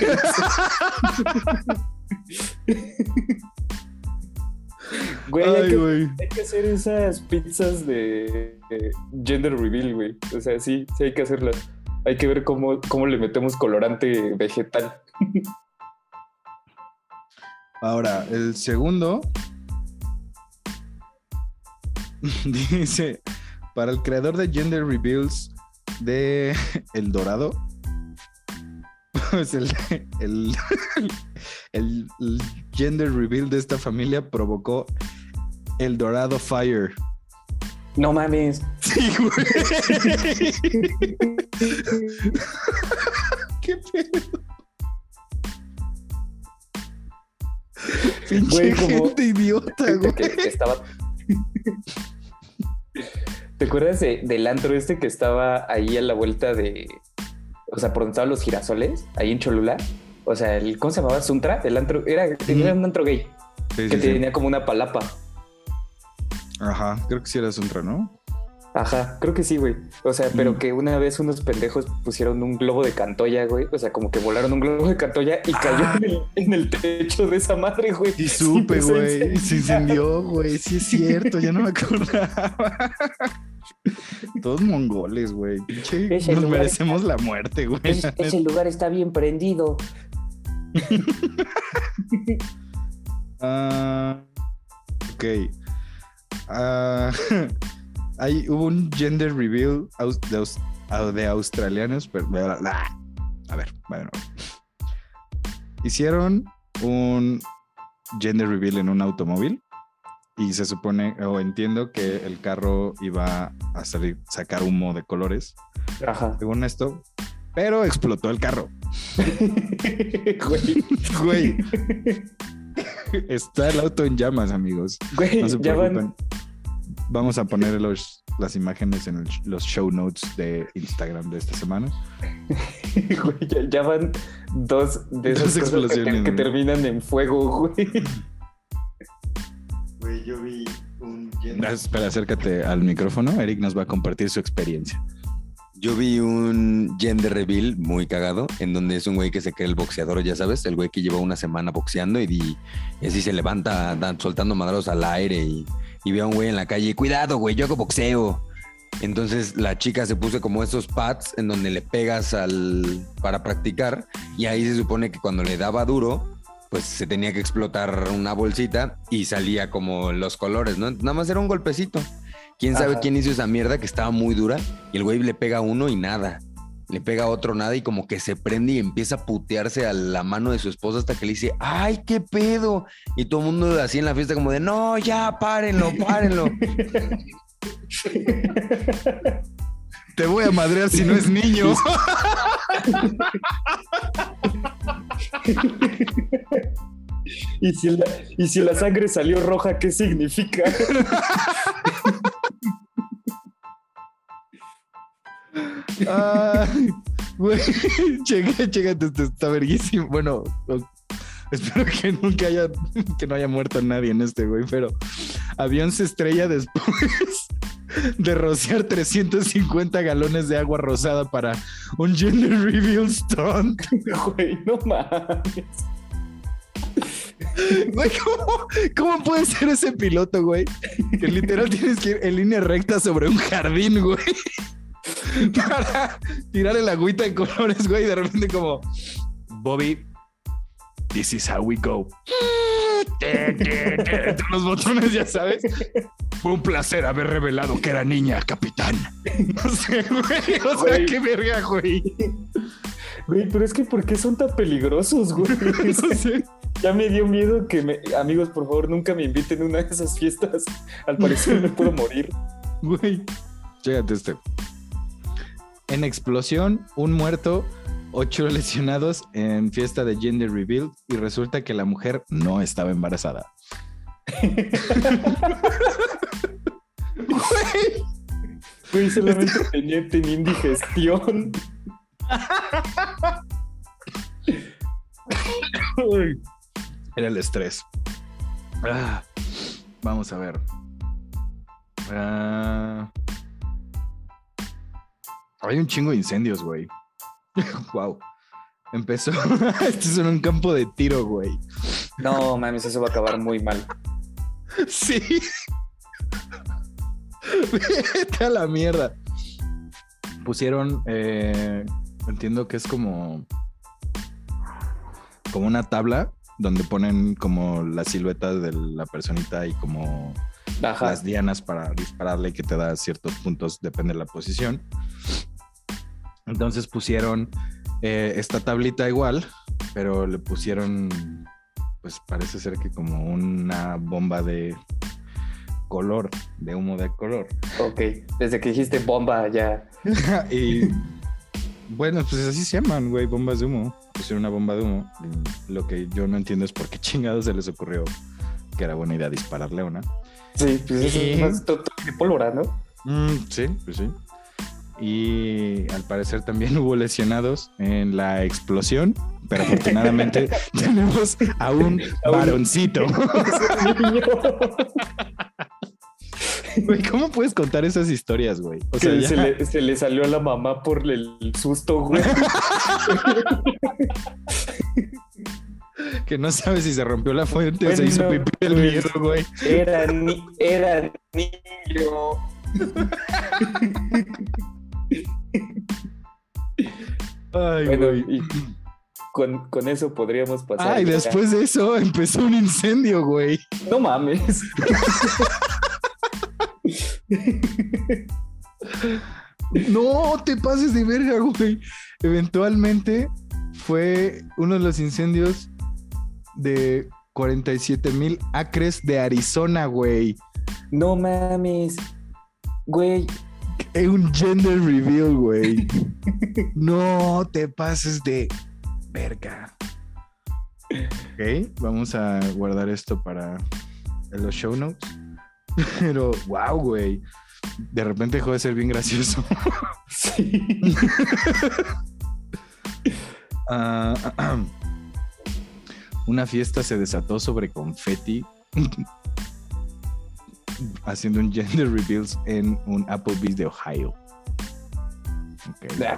Güey, hay, que, hacer esas pizzas de, gender reveal, güey. O sea, sí, sí hay que hacerlas. Hay que ver cómo, cómo le metemos colorante vegetal.
Ahora, el segundo dice, para el creador de Gender Reveals de El Dorado, pues el, el, el, gender reveal de esta familia provocó el Dorado Fire.
No mames. Sí, güey.
¿Qué pedo? Pinche gente idiota, güey. estaba...
¿Te acuerdas del antro este que estaba ahí a la vuelta de. O sea, por donde estaban los girasoles, ahí en Cholula? O sea, el, ¿cómo se llamaba? Suntra, el antro. Era, tenía un antro gay. que tenía como una palapa.
Ajá, creo que sí era Suntra, ¿no?
Ajá, creo que sí, güey. O sea, pero que una vez unos pendejos pusieron un globo de cantoya, güey. O sea, como que volaron un globo de cantoya y cayó ah. en, el, techo de esa madre, güey.
Y supe, güey. Se incendió, güey. Sí es cierto, ya no me acordaba. Todos mongoles, güey. Nos merecemos la muerte, güey.
ese lugar está bien prendido.
Ah, ok. Ah, hay, hubo un gender reveal de, australianos, pero a ver, bueno. Hicieron un gender reveal en un automóvil y se supone, o entiendo que el carro iba a salir, sacar humo de colores. Ajá. Según esto. Pero explotó el carro. Güey. Güey. Está el auto en llamas, amigos. Güey, no se preocupen. Vamos a poner los, las imágenes en los show notes de Instagram de esta semana.
Güey, ya, van dos de esas explosiones que, terminan en fuego, güey.
Un gender-
Ah, Espera, acércate al micrófono. Eric nos va a compartir su experiencia.
Yo vi un gender reveal muy cagado, en donde es un güey que se cree el boxeador, ya sabes, el güey que lleva una semana boxeando y, di- y así se levanta dan- soltando madrazos al aire y, y ve a un güey en la calle, cuidado, güey, yo hago boxeo. Entonces la chica se puso como esos pads en donde le pegas al para practicar y ahí se supone que cuando le daba duro, pues se tenía que explotar una bolsita y salía como los colores, ¿no? Nada más era un golpecito. ¿Quién sabe
Ajá.
quién hizo esa mierda que estaba muy dura? Y el güey le pega uno y nada. Le pega otro nada y como que se prende y empieza a putearse a la mano de su esposa hasta que le dice, ¡ay, qué pedo! Y todo el mundo así en la fiesta como de, no, ya, párenlo, párenlo.
Te voy a madrear si no es niño.
¿Y si, la, y si la sangre salió roja, ¿qué significa?
Ay, güey, checa, esto está verguísimo. Bueno, espero que nunca haya, que no haya muerto nadie en este, güey, pero avión se estrella después de rociar 350 galones de agua rosada para un gender reveal stunt.
Güey, no mames.
Güey, ¿cómo, cómo puede ser ese piloto, güey? Que literal tienes que ir en línea recta sobre un jardín, güey. Para tirar el agüita de colores, güey. Y de repente como, Bobby, this is how we go. Los botones, ya sabes. Fue un placer haber revelado que era niña, capitán. No sé, güey. O sea,
Güey.
qué verga, güey.
Güey, pero es que ¿por qué son tan peligrosos, güey?
No sé.
Ya me dio miedo que me... Amigos, por favor, nunca me inviten a una de esas fiestas. Al parecer me puedo morir.
Güey, chécate este. En explosión, un muerto, ocho lesionados en fiesta de gender reveal y resulta que la mujer no estaba embarazada. Güey,
Güey, solamente tenía, tenía indigestión.
Era el estrés. Ah, vamos a ver. Ah, hay un chingo de incendios, güey. wow. Empezó. Esto es en un campo de tiro, güey.
No, mames, eso va a acabar muy mal.
Sí. Vete a la mierda. Pusieron, eh, entiendo que es como, como una tabla donde ponen como la silueta de la personita y como
Ajá.
las dianas para dispararle y que te da ciertos puntos, depende de la posición. Entonces pusieron eh, esta tablita igual, pero le pusieron, pues parece ser que como una bomba de color, de humo de color.
Ok, desde que dijiste bomba ya.
y bueno, pues así se llaman, güey, bombas de humo. Pusieron una bomba de humo. Lo que yo no entiendo es por qué chingados se les ocurrió que era buena idea dispararle a una.
Sí, pues
Y-
es más de pólvora, ¿no?
Mm, sí, pues sí. Y al parecer también hubo lesionados en la explosión, pero afortunadamente tenemos a un
A un-
varoncito. Güey, ¿cómo puedes contar esas historias, güey? O sea, ya-
se, le, se le salió a la mamá por el susto, güey.
que no sabes si se rompió la fuente o se hizo pipí el
pues,
miedo, güey.
Era, ni- era niño.
Ay,
Bueno,
güey.
y con, con eso podríamos pasar.
Ah, y
ya.
después de eso empezó un incendio, güey.
No mames.
No te pases de verga, güey. Eventualmente fue uno de los incendios de 47 mil acres de Arizona, güey.
No mames. Güey,
Es un gender reveal, güey. No te pases de verga. Ok, vamos a guardar esto para los show notes. Pero, wow, güey. De repente dejó de ser bien gracioso.
sí.
Ah, una fiesta se desató sobre confeti. haciendo un gender reveals en un Applebee's de Ohio.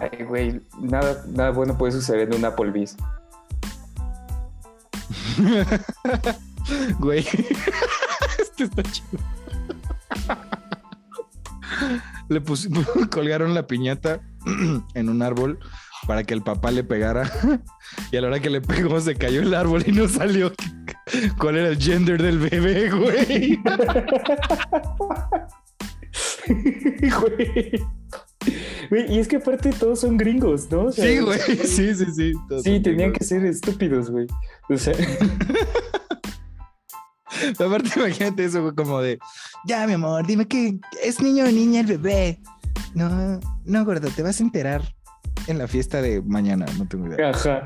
Ay, güey, nada, nada bueno puede suceder en un Applebee's.
Güey. este está chido. Le pus- colgaron la piñata en un árbol para que el papá le pegara. Y a la hora que le pegó, se cayó el árbol y no salió. ¿Cuál era el gender del bebé, güey?
Güey. Güey, y es que aparte todos son gringos, ¿no? O sea,
Sí, güey. Sí, sí, sí. Todos
Sí, tenían
gringos.
que ser estúpidos, güey. O sea,
Aparte, imagínate eso, güey, como de, ya, mi amor, dime que es niño o niña el bebé. No, no, gordo, te vas a enterar en la fiesta de mañana, no tengo idea.
ajá.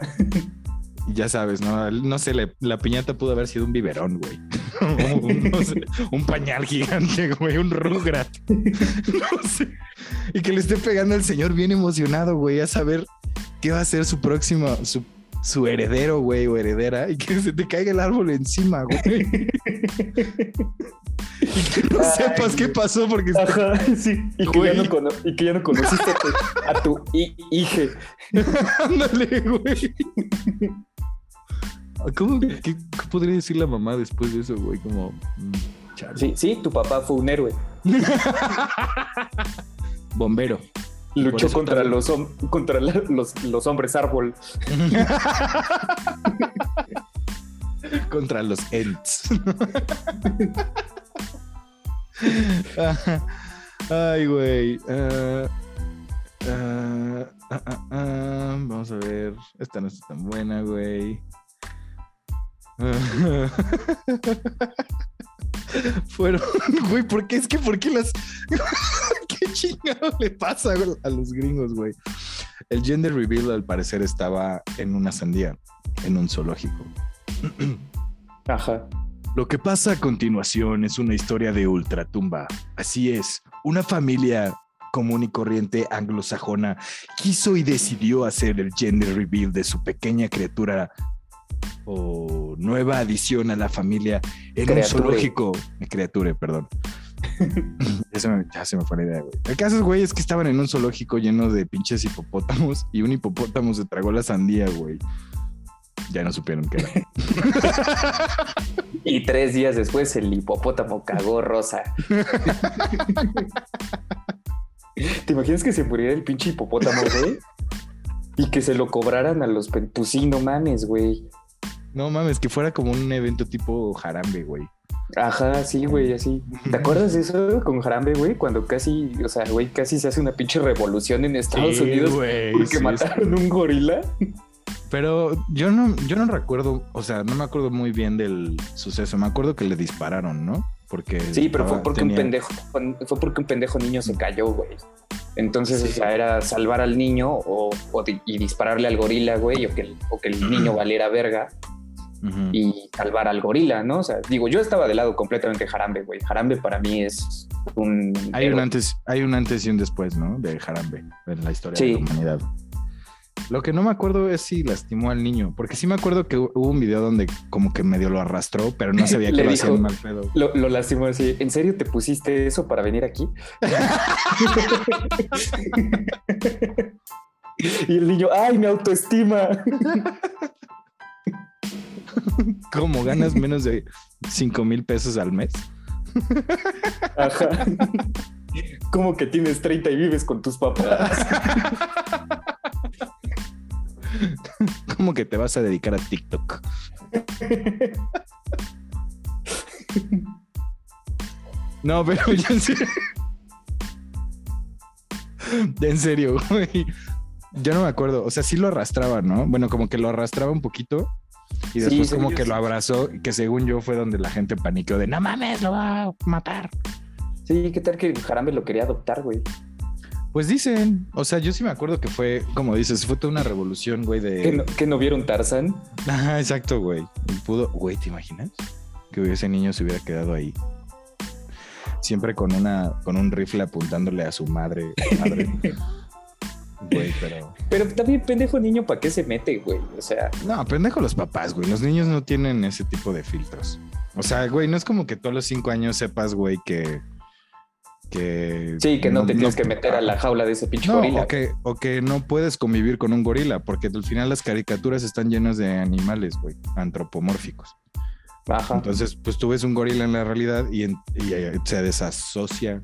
Y ya sabes, ¿no? No sé, la, la piñata pudo haber sido un biberón, güey. un, no sé, un pañal gigante, güey, un rugrat. no sé. Y que le esté pegando al señor bien emocionado, güey, a saber qué va a ser su próximo, su, su heredero, güey, o heredera, y que se te caiga el árbol encima, güey. y que no
Ay,
sepas qué pasó porque está...
Ajá, sí. Y que, ya no, cono- y que ya no conociste a tu, a tu hi- hije.
Ándale, güey. ¿Cómo, qué, qué podría decir la mamá después de eso, güey? Como... mm, chale.
Sí, sí, tu papá fue un héroe.
Bombero.
Luchó contra,
también-
los, contra la- los, los hombres árbol.
Contra los Ents. Ay, güey. Ah, ah, ah. Vamos a ver. Esta no está tan buena, güey. Fueron, güey, ¿por qué? Es que, ¿por qué las. ¿Qué chingado le pasa güey, a los gringos, güey? El gender reveal, al parecer, estaba en una sandía, en un zoológico.
Ajá.
Lo que pasa a continuación es una historia de ultratumba. Así es, una familia común y corriente anglosajona quiso y decidió hacer el gender reveal de su pequeña criatura o nueva adición a la familia en
Criature.
un zoológico. Criature, perdón. ya, se me, ya se me fue la idea, güey. El caso, güey, es que estaban en un zoológico lleno de pinches hipopótamos y un hipopótamo se tragó la sandía, güey. Ya no supieron qué era.
Y tres días después el hipopótamo cagó rosa. ¿Te imaginas que se muriera el pinche hipopótamo, güey? Y que se lo cobraran a los... Pues sí, no mames, güey.
No mames, que fuera como un evento tipo jarambe, güey.
Ajá, sí, güey, así. ¿Te acuerdas de eso con Jarambe, güey? Cuando casi, o sea, güey, casi se hace una pinche revolución en Estados
Sí,
Unidos
güey,
porque
sí,
mataron un gorila.
Pero yo no, yo no recuerdo, o sea, no me acuerdo muy bien del suceso. Me acuerdo que le dispararon, ¿no? Porque
Sí, pero fue porque
tenía-
un pendejo, fue porque un pendejo niño se cayó, güey. Entonces,
Sí.
o sea, era salvar al niño o, y dispararle al gorila, güey, o que el, o que el niño valiera verga Y salvar al gorila, ¿no? O sea, digo, yo estaba del lado completamente de Jarambe, güey. Jarambe para mí es un.
Hay un antes, hay un antes y un después, ¿no? De Jarambe en la historia
Sí.
de la humanidad. Lo que no me acuerdo es si lastimó al niño, porque sí me acuerdo que hubo un video donde como que medio lo arrastró, pero no sabía que lo hacían mal pedo.
Lo, lo lastimó así. ¿En serio te pusiste eso para venir aquí? y el niño, ¡ay, mi autoestima!
¿Cómo ganas menos de 5 mil pesos al mes?
Ajá. Como que tienes 30 y vives con tus papás.
¿Cómo que te vas a dedicar a TikTok? No, pero ya en serio. En serio, güey. Yo no me acuerdo. O sea, sí lo arrastraba, ¿no? Bueno, como que lo arrastraba un poquito. Y después como que lo abrazó, que según yo fue donde la gente paniqueó de no mames, lo va a matar.
Sí, ¿qué tal que Jarambe lo quería adoptar, güey?
Pues dicen, o sea, yo sí me acuerdo que fue, como dices, fue toda una revolución, güey, de...
¿Que no, que no vieron Tarzan?
Ajá, exacto, güey. Y Pudo, güey, ¿te imaginas? Que ese niño se hubiera quedado ahí. Siempre con una, con un rifle apuntándole a su madre. madre. Güey, pero.
Pero también, pendejo niño, ¿para qué se mete, güey? O sea,
No, pendejo los papás, güey. Los niños no tienen ese tipo de filtros. O sea, güey, no es como que todos los cinco años sepas, güey, que. que
Sí, que no, te tienes que meter a la jaula de ese pinche
No,
gorila.
o que, o que no puedes convivir con un gorila, porque al final las caricaturas están llenas de animales, güey, antropomórficos.
Ajá.
Entonces, pues tú ves un gorila en la realidad y, en- y, eh, se desasocia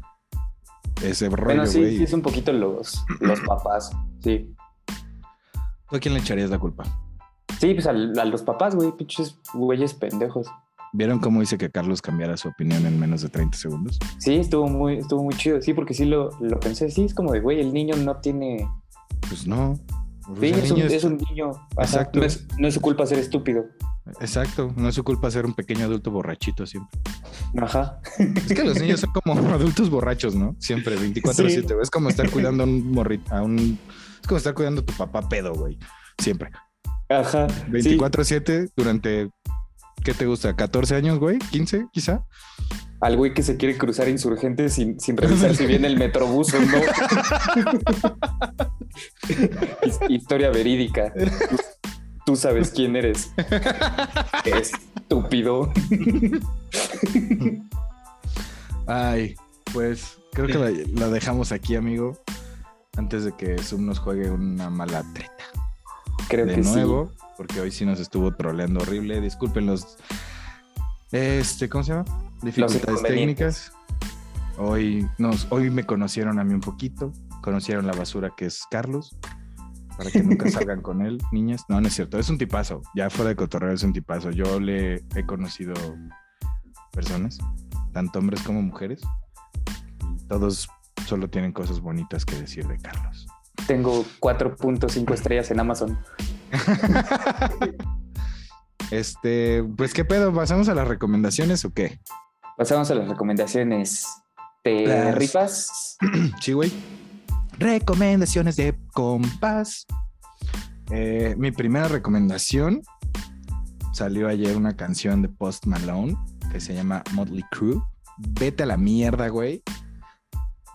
ese rollo,
bueno, sí,
güey.
sí, es un poquito los, los papás. Sí.
¿Tú a quién le echarías la culpa?
Sí, pues a, los papás, güey, pinches güeyes pendejos.
¿Vieron cómo dice que Carlos cambiara su opinión en menos de 30 segundos?
Sí, estuvo muy, estuvo muy chido. Sí, porque sí lo, lo pensé. Sí, es como de, güey, el niño no tiene.
Pues no. Pues
Sí, es un,
niño es-
es un niño. Ajá,
Exacto.
No es, no es su culpa ser estúpido.
Exacto, no es su culpa ser un pequeño adulto borrachito siempre.
Ajá.
Es que los niños son como adultos borrachos, ¿no? Siempre, 24-7. güey. Es como estar cuidando a un morrito, a un... Es como estar cuidando a tu papá pedo, güey. Siempre.
Ajá. sí.
24-7 durante, ¿qué te gusta? ¿14 años, güey? ¿15 quizá?
Al güey que se quiere cruzar insurgentes sin, sin revisar si viene el metrobús o no. His- Historia verídica. Tú, sabes quién eres. Estúpido.
Ay, pues creo que la, la dejamos aquí, amigo. Antes de que Zoom nos juegue una mala treta.
Creo
de
que
nuevo, porque hoy sí nos estuvo troleando horrible. Disculpen los. Este, ¿cómo se llama? Dificultades técnicas. Hoy, nos, hoy me conocieron a mí un poquito. Conocieron la basura que es Carlos. Para que nunca salgan con él, niñas. No, no es cierto. Es un tipazo. Ya fuera de cotorreo es un tipazo. Yo le he conocido personas, tanto hombres como mujeres. Y todos solo tienen cosas bonitas que decir de Carlos.
Tengo 4.5 estrellas en Amazon.
Este, pues qué pedo, ¿pasamos a las recomendaciones o qué?
Pasamos a las recomendaciones. ¿Te
Las-
rifas?
Sí, güey. Recomendaciones de compás. Eh, mi primera recomendación salió ayer una canción de Post Malone que se llama Motley Crue. Vete a la mierda, güey.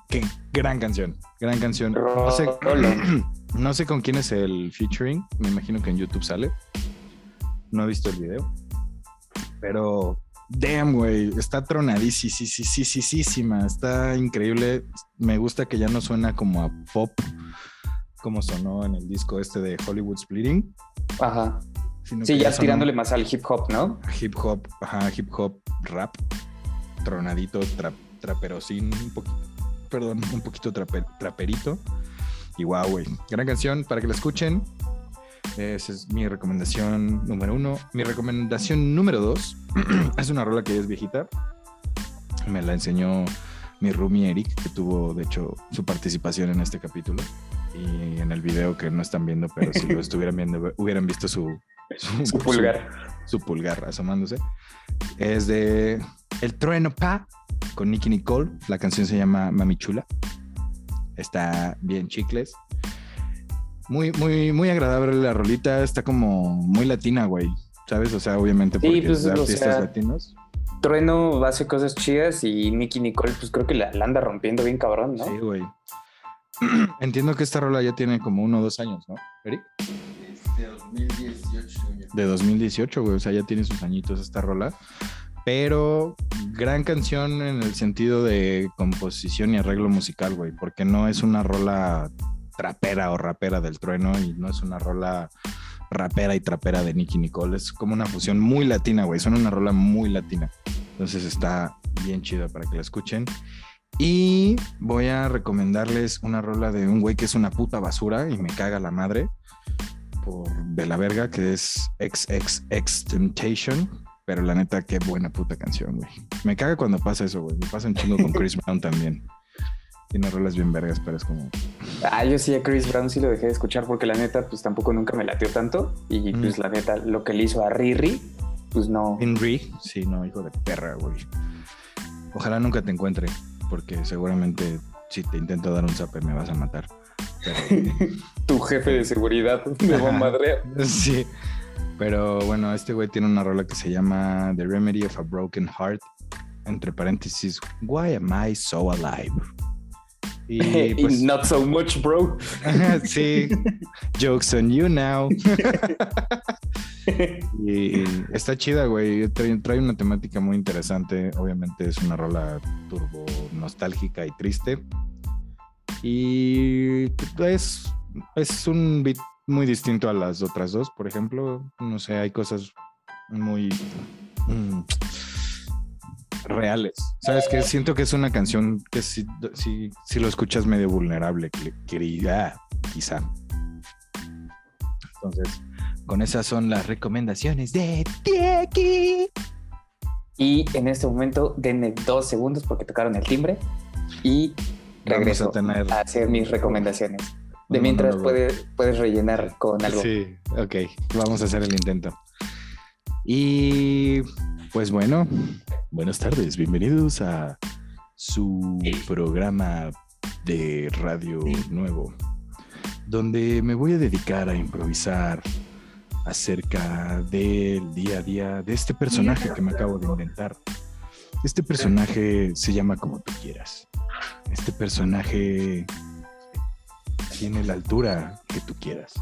Qué gran canción, gran canción. No sé,
Rolo.
no sé con quién es el featuring. Me imagino que en YouTube sale. No he visto el video. Pero, damn, güey. Está tronadísima. Está increíble. Me gusta que ya no suena como a pop, como sonó en el disco este de Hollywood Splitting.
Ajá.
sino
Sí, ya
suena
tirándole más al hip hop, ¿no?
Hip hop, ajá, hip hop, rap, tronadito, tra, traperosín, un poquito, perdón, un poquito trape- traperito. Y wow, güey, gran canción para que la escuchen. Esa es mi recomendación número uno. Mi recomendación número dos es una rola que es viejita. Me la enseñó mi roomie Eric, que tuvo, de hecho, su participación en este capítulo. Y en el video que no están viendo, pero si lo estuvieran viendo, hubieran visto su,
Su pulgar.
su pulgar asomándose. Es de El Trueno Pa con Nicky Nicole. La canción se llama Mami Chula. Está bien chicles. Muy, muy, muy agradable la rolita. Está como muy latina, güey. ¿Sabes? O sea, obviamente
Sí,
porque
pues,
es de
o
artistas
sea,
latinos.
Trueno hace cosas chidas y Nicky Nicole, pues creo que la, la anda rompiendo bien cabrón, ¿no?
Sí, güey. Entiendo que esta rola ya tiene como uno o dos años, ¿no, Eric?
Este 2018.
de 2018, güey. O sea, ya tiene sus añitos esta rola. Pero gran canción en el sentido de composición y arreglo musical, güey. Porque no es una rola trapera o rapera del trueno y no es una rola rapera y trapera de Nicky Nicole. Es como una fusión muy latina, güey. Son una rola muy latina. Entonces está bien chida para que la escuchen. Y voy a recomendarles una rola de un güey que es una puta basura y me caga la madre por de la verga, que es XXX Temptation. Pero la neta, qué buena puta canción, güey. Me caga cuando pasa eso, güey. Me pasa un chingo con Chris Brown también. Tiene rolas bien vergas, pero es como.
Ah, yo sí a Chris Brown sí lo dejé de escuchar porque la neta, pues tampoco nunca me latió tanto. Y
Mm.
pues la neta, lo que le hizo a Riri, pues no.
Henry, sí, no, hijo de perra, güey. Ojalá nunca te encuentre, porque seguramente si te intento dar un zape me vas a matar. Pero,
tu jefe de seguridad me va a
Ajá.
madrear.
sí. Pero bueno, este güey tiene una rola que se llama The Remedy of a Broken Heart. Entre paréntesis, Why am I so alive? Y pues,
not so much, bro.
sí, jokes on you now. Y está chida, güey. Trae, trae una temática muy interesante. Obviamente es una rola turbo nostálgica y triste. Y es, es un beat muy distinto a las otras dos, por ejemplo. No sé, hay cosas muy mm, reales. ¿Sabes qué? Siento que es una canción que si, si, si lo escuchas medio vulnerable, que- querida, quizá. Entonces, con esas son las recomendaciones de Tieki.
Y en este momento, denme dos segundos porque tocaron el timbre y
Vamos
regreso
a tener
a hacer mis recomendaciones. De mientras puedes, puedes rellenar con algo.
Sí, ok, vamos a hacer el intento. Y pues bueno, buenas tardes, bienvenidos a su programa de radio nuevo, donde me voy a dedicar a improvisar acerca del día a día de este personaje que me acabo de inventar. Este personaje se llama como tú quieras. Este personaje tiene la altura que tú quieras.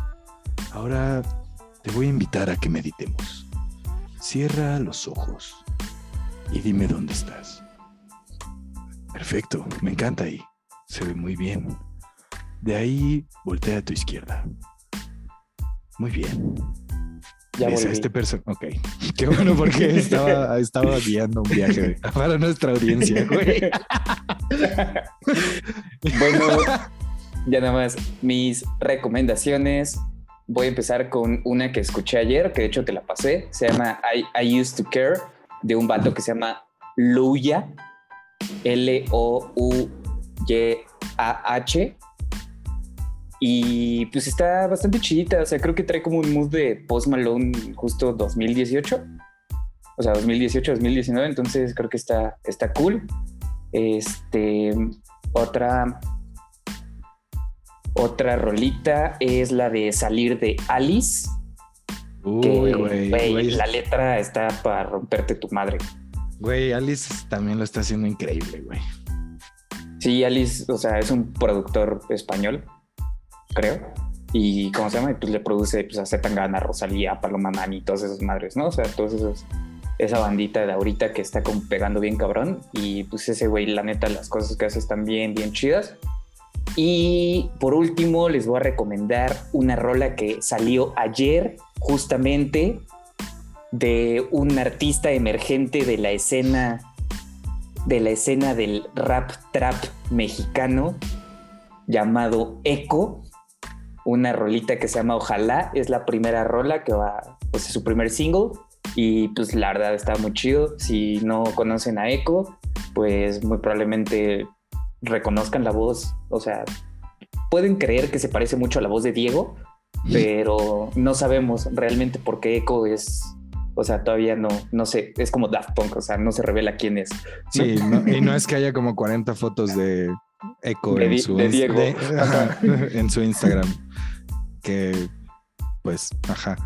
Ahora te voy a invitar a que meditemos. Cierra los ojos y dime dónde estás. Perfecto, me encanta ahí. Se ve muy bien. De ahí voltea a tu izquierda. Muy bien.
Ya
Ves a este person Ok, qué bueno porque estaba, estaba guiando un viaje para nuestra audiencia, güey.
Bueno, ya nada más mis recomendaciones. Voy a empezar con una que escuché ayer, que de hecho te la pasé. Se llama I, I Used to Care, de un vato que se llama Luya. L-O-U-Y-A-H. Y pues está bastante chidita. O sea, creo que trae como un mood de Post Malone justo 2018. O sea, 2018, 2019. Entonces creo que está, está cool. Este, otra, otra rolita es la de salir de Alice.
Uy, güey,
la letra está para romperte tu madre.
Güey, Alice también lo está haciendo increíble, güey.
Sí, Alice, o sea, es un productor español, creo. Y ¿cómo se llama? Y pues le produce pues, a Zetangana, Rosalía, Paloma Mani, todas esas madres, ¿no? O sea, todos esos, esa bandita de ahorita que está como pegando bien cabrón. Y pues ese güey, la neta, las cosas que hace están bien, bien chidas. Y por último, les voy a recomendar una rola que salió ayer, justamente, de un artista emergente de la escena de la escena del rap trap mexicano llamado Echo, una rolita que se llama Ojalá, es la primera rola que va, pues es su primer single. Y pues la verdad está muy chido. Si no conocen a Echo, pues muy probablemente reconozcan la voz, o sea, pueden creer que se parece mucho a la voz de Diego, pero no sabemos realmente por qué Echo es, o sea, todavía no, no sé, es como Daft Punk, o sea, no se revela quién es.
Sí, no- y no es que haya como 40 fotos de Echo
De
en, su
de Diego.
de- ajá, en su Instagram. Que, pues, ajá.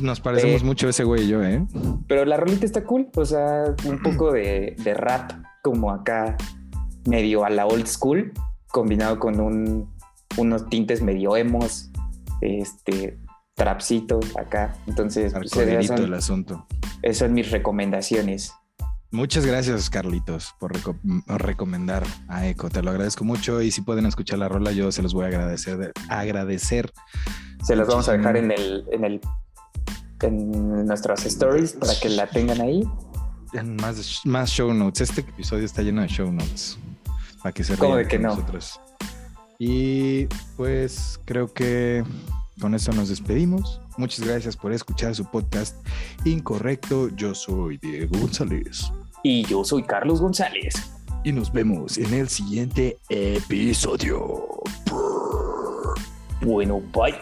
Nos parecemos
Eh.
mucho ese güey y yo, ¿eh?
Pero la rolita está cool, o sea, un poco de, de rap como acá, medio a la old school, combinado con un, unos tintes medio emos, este, trapcito acá. Entonces, pues, esas
Arcolerito el
son,
asunto.
esas son mis recomendaciones.
Muchas gracias, Carlitos, por reco- por recomendar a Echo. Te lo agradezco mucho. Y si pueden escuchar la rola, yo se los voy a agradecer. de- agradecer.
Se las vamos a dejar en el, en el, en nuestras stories para que la tengan ahí.
en más, más show notes. Este episodio está lleno de show notes. Para que se
¿Cómo de que no?
nosotros. Y pues creo que con eso nos despedimos. Muchas gracias por escuchar su podcast Incorrecto. Yo soy Diego González.
Y yo soy Carlos González.
Y nos vemos en el siguiente episodio.
Bueno, bye.